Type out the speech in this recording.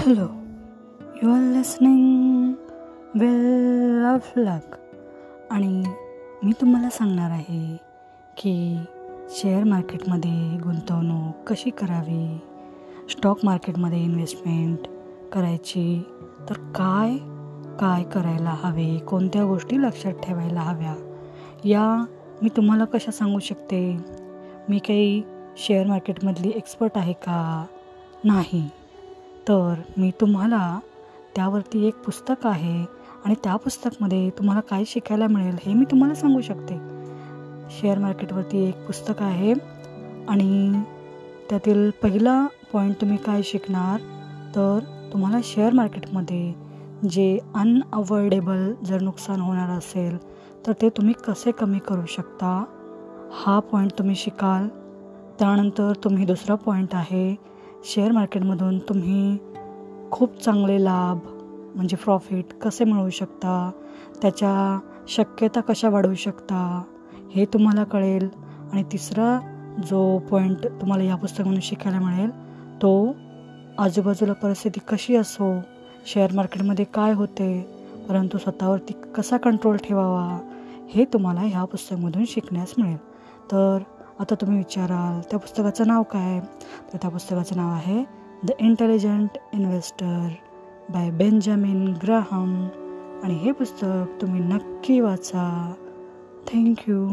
Hello you are listening well of luck आणि मी तुम्हाला सांगणार आहे की शेअर मार्केटमध्ये गुंतवणूक कशी करावी? स्टॉक मार्केटमध्ये इन्व्हेस्टमेंट करायची. तर काय काय करायला हवे? कोणत्या गोष्टी लक्षात ठेवायला हव्या? या मी तुम्हाला कशा सांगू शकते? मी काही शेअर मार्केटमधली एक्सपर्ट आहे का? नाही. तर मी तुम्हाला त्यावरती एक पुस्तक आहे आणि त्या पुस्तकमध्ये तुम्हाला काय शिकायला मिळेल हे मी तुम्हाला सांगू शकते. शेअर मार्केटवरती एक पुस्तक आहे आणि त्यातील पहिला पॉईंट तुम्ही काय शिकणार? तर तुम्हाला शेअर मार्केटमध्ये जे अनअवॉइडेबल जर नुकसान होणार असेल तर ते तुम्ही कसे कमी करू शकता? हा पॉईंट तुम्ही शिकाल. त्यानंतर तुम्ही दुसरा पॉईंट आहे शेअर मार्केटमधून तुम्ही खूप चांगले लाभ म्हणजे प्रॉफिट कसे मिळवू शकता? त्याच्या शक्यता कशा वाढवू शकता? हे तुम्हाला कळेल. आणि तिसरा जो पॉईंट तुम्हाला या पुस्तकामधून शिकायला मिळेल तो आजूबाजूला परिस्थिती कशी असो शेअर मार्केटमध्ये काय होते परंतु स्वतःवरती कसा कंट्रोल ठेवावा हे तुम्हाला ह्या पुस्तकामधून शिकण्यास मिळेल. तर आता तुम्ही विचाराल त्या पुस्तकाचं नाव काय? तर त्या पुस्तकाचं नाव आहे the intelligent investor by Benjamin Graham आणि हे पुस्तक तुम्ही नक्की वाचा. थँक्यू